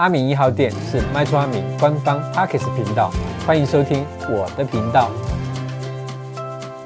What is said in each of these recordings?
阿明一号店是麦厨阿敏官方 Podcast 频道，欢迎收听我的频道。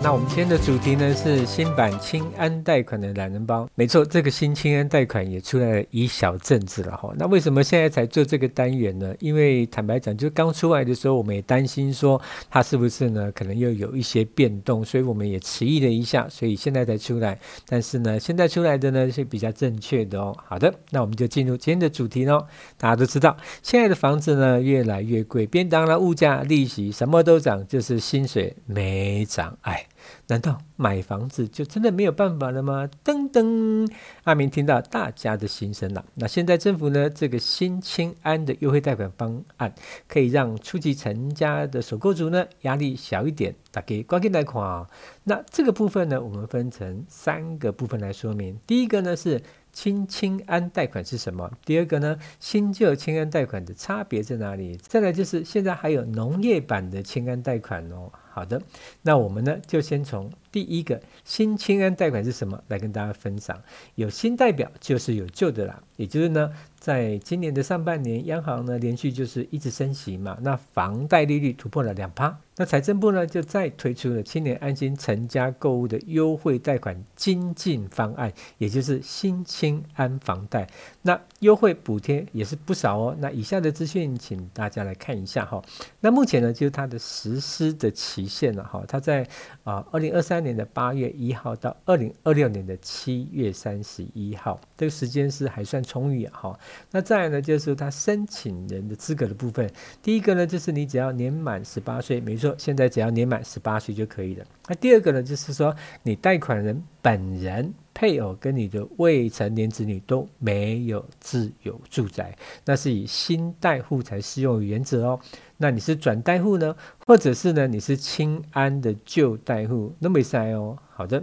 那我们今天的主题呢是新版青安贷款的懒人包，没错，这个新青安贷款也出来了一小阵子了哈。那为什么现在才做这个单元呢？因为坦白讲，就刚出来的时候，我们也担心说它是不是呢可能又有一些变动，所以我们也迟疑了一下，所以现在才出来。但是呢，现在出来的呢是比较正确的哦。好的，那我们就进入今天的主题喽。大家都知道，现在的房子呢越来越贵，便当了物价、利息什么都涨，就是薪水没涨，哎。难道买房子就真的没有办法了吗？噔噔，阿明听到大家的心声了。那现在政府呢，这个新青安的优惠贷款方案，可以让初级成家的首购族呢压力小一点，打给关键贷款啊。那这个部分呢，我们分成三个部分来说明。第一个呢是新青安贷款是什么？第二个呢，新旧青安贷款的差别在哪里？再来就是现在还有农业版的青安贷款哦。好的，那我们呢就先从第一个新青安贷款是什么来跟大家分享。有新代表就是有旧的啦，也就是呢，在今年的上半年，央行呢连续就是一直升息嘛，那房贷利率突破了两趴。那财政部呢，就再推出了青年安心成家购物的优惠贷款精进方案，也就是新青安房贷。那优惠补贴也是不少哦。那以下的资讯，请大家来看一下哈。那目前呢，就是它的实施的期限了哈。它在啊，二零二三年的八月一号到二零二六年的七月三十一号，这个时间是还算充裕啊哈。那再来呢，就是他申请人的资格的部分。第一个呢，就是你只要年满十八岁，没错。现在只要年满十八岁就可以了。那第二个呢，就是说你贷款人本人、配偶跟你的未成年子女都没有自有住宅，那是以新贷户才适用原则哦。那你是转贷户呢，或者是呢你是清安的旧贷户，都没塞哦。好的，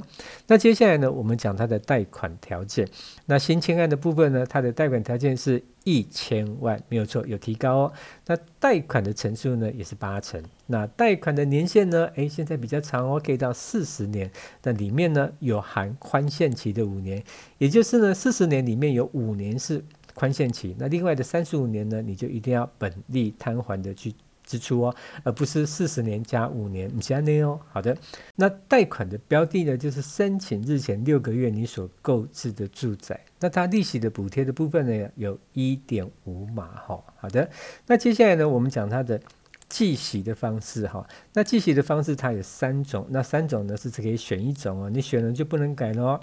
那接下来呢，我们讲它的贷款条件。那新签案的部分呢，它的贷款条件是一千万，没有错，有提高哦。那贷款的成数呢，也是八成。那贷款的年限呢，诶，现在比较长哦，可以到四十年。那里面呢，有含宽限期的五年，也就是呢，四十年里面有五年是宽限期。那另外的三十五年呢，你就一定要本利摊还的去。支出哦，而不是四十年加五年，不是这样哦。好的，那贷款的标的呢，就是申请日前六个月你所购置的住宅。那它利息的补贴的部分呢，有一点五码哈。好的，那接下来呢，我们讲它的计息的方式哈。那计息的方式它有三种，那三种呢是只可以选一种哦，你选了就不能改了哦。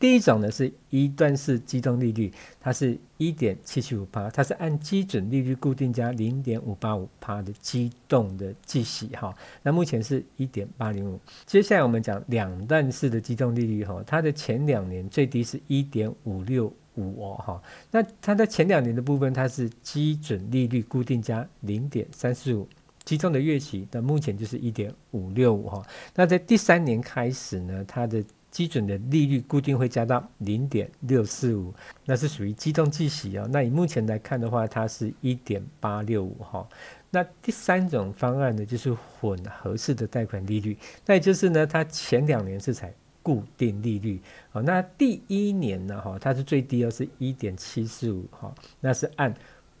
第一种呢是一段式机动利率，它是一点七七五趴，它是按基准利率固定加零点五八五趴的机动的计息哈。那目前是一点八零五。接下来我们讲两段式的机动利率哈，它的前两年最低是一点五六五哦哈。那它的前两年的部分，它是基准利率固定加零点三四五，机动的月息，那目前就是一点五六五哈。那在第三年开始呢，它的基准的利率固定会加到零点六四五，那是属于机动计息哦。那以目前来看的话，它是一点八六五哈。那第三种方案呢，就是混合式的贷款利率，那也就是呢，它前两年是采固定利率哦。那第一年呢，哈，它是最低哦，是一点七四五哈，那是按。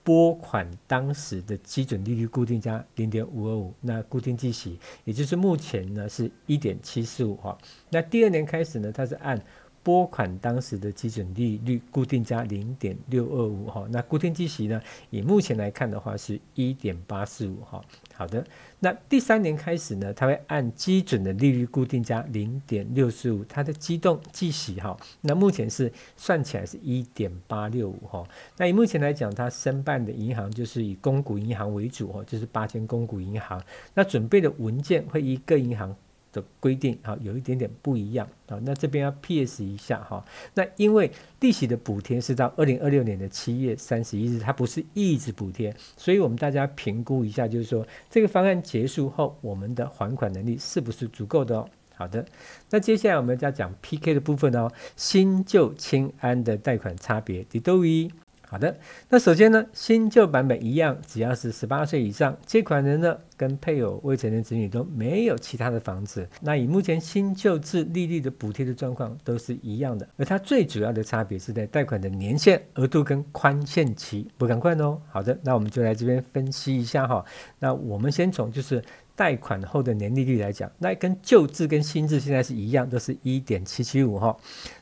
拨款当时的基准利率固定加零点五二五，那固定计息，也就是目前呢是一点七四五哈。那第二年开始呢，它是按拨款当时的基准利率固定加零点六二五哈。那固定计息呢，以目前来看的话是一点八四五哈。好的，那第三年开始呢，它会按基准的利率固定加零点六四五，它的机动计息哈，那目前是算起来是一点八六五哈。那以目前来讲，它申办的银行就是以公股银行为主哈，就是八间公股银行，那准备的文件会以各银行。的规定啊，有一点点不一样啊。那这边要 PS 一下哈。那因为利息的补贴是到二零二六年的七月三十一日，它不是一直补贴，所以我们大家评估一下，就是说这个方案结束后，我们的还款能力是不是足够的哦？好的，那接下来我们要讲 PK 的部分哦。新旧清安的贷款差别，底都一。好的，那首先呢，新旧版本一样，只要是十八岁以上，借款人呢跟配偶、未成年子女都没有其他的房子。那以目前新旧制利率的补贴的状况都是一样的，而它最主要的差别是在贷款的年限、额度跟宽限期，不赶快哦。好的，那我们就来这边分析一下哈。那我们先从就是。贷款后的年利率来讲，那跟旧制跟新制现在是一样，都是一点七七五哈。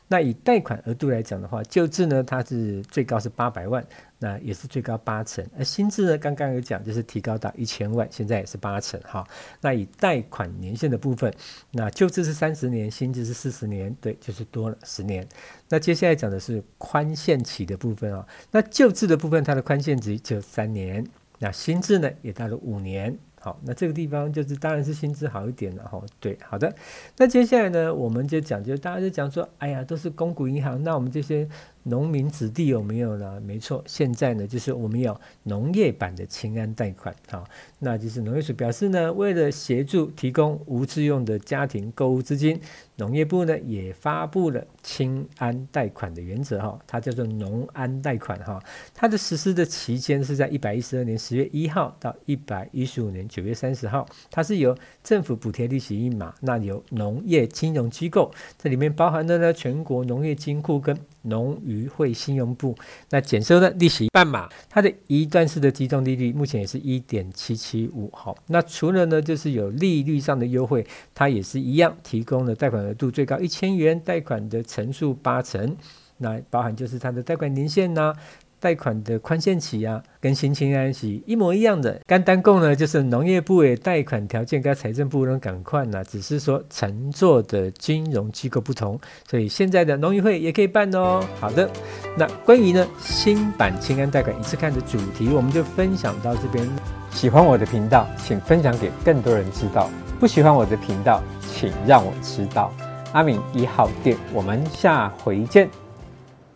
那以贷款额度来讲的话，旧制呢它是最高是八百万，那也是最高八成。而新制呢，刚刚有讲就是提高到一千万，现在也是八成哈。那以贷款年限的部分，那旧制是三十年，新制是四十年，对，就是多了十年。那接下来讲的是宽限期的部分啊，那旧制的部分它的宽限期就三年，那新制呢也到了五年。好，那这个地方就是当然是薪资好一点了哈。对，好的。那接下来呢，我们就讲，就大家就讲说，哎呀，都是公股银行，那我们这些。农民子弟有没有呢？没错，现在呢就是我们有农业版的清安贷款，好，那就是农业署表示呢，为了协助提供无自用的家庭购物资金，农业部呢也发布了清安贷款的原则，哈，它叫做农安贷款，哈，它的实施的期间是在一百一十二年十月一号到一百一十五年九月三十号，它是由政府补贴利息一码，那由农业金融机构，这里面包含了呢全国农业金库跟。农渔会信用部，那减收的利息半码，它的一段式的集中利率目前也是一点七七五。好，那除了呢，就是有利率上的优惠，它也是一样提供了贷款额度最高一千元，贷款的成数八成，那包含就是它的贷款年限呐、贷款的宽限期啊，跟新青安息一模一样的。干单供呢，就是农业部的贷款条件跟财政部能赶快呢，只是说承做的金融机构不同，所以现在的农渔会也可以办哦。好的，那关于呢新版青安贷款一次看的主题，我们就分享到这边。喜欢我的频道，请分享给更多人知道；不喜欢我的频道，请让我知道。阿敏一号店，我们下回见。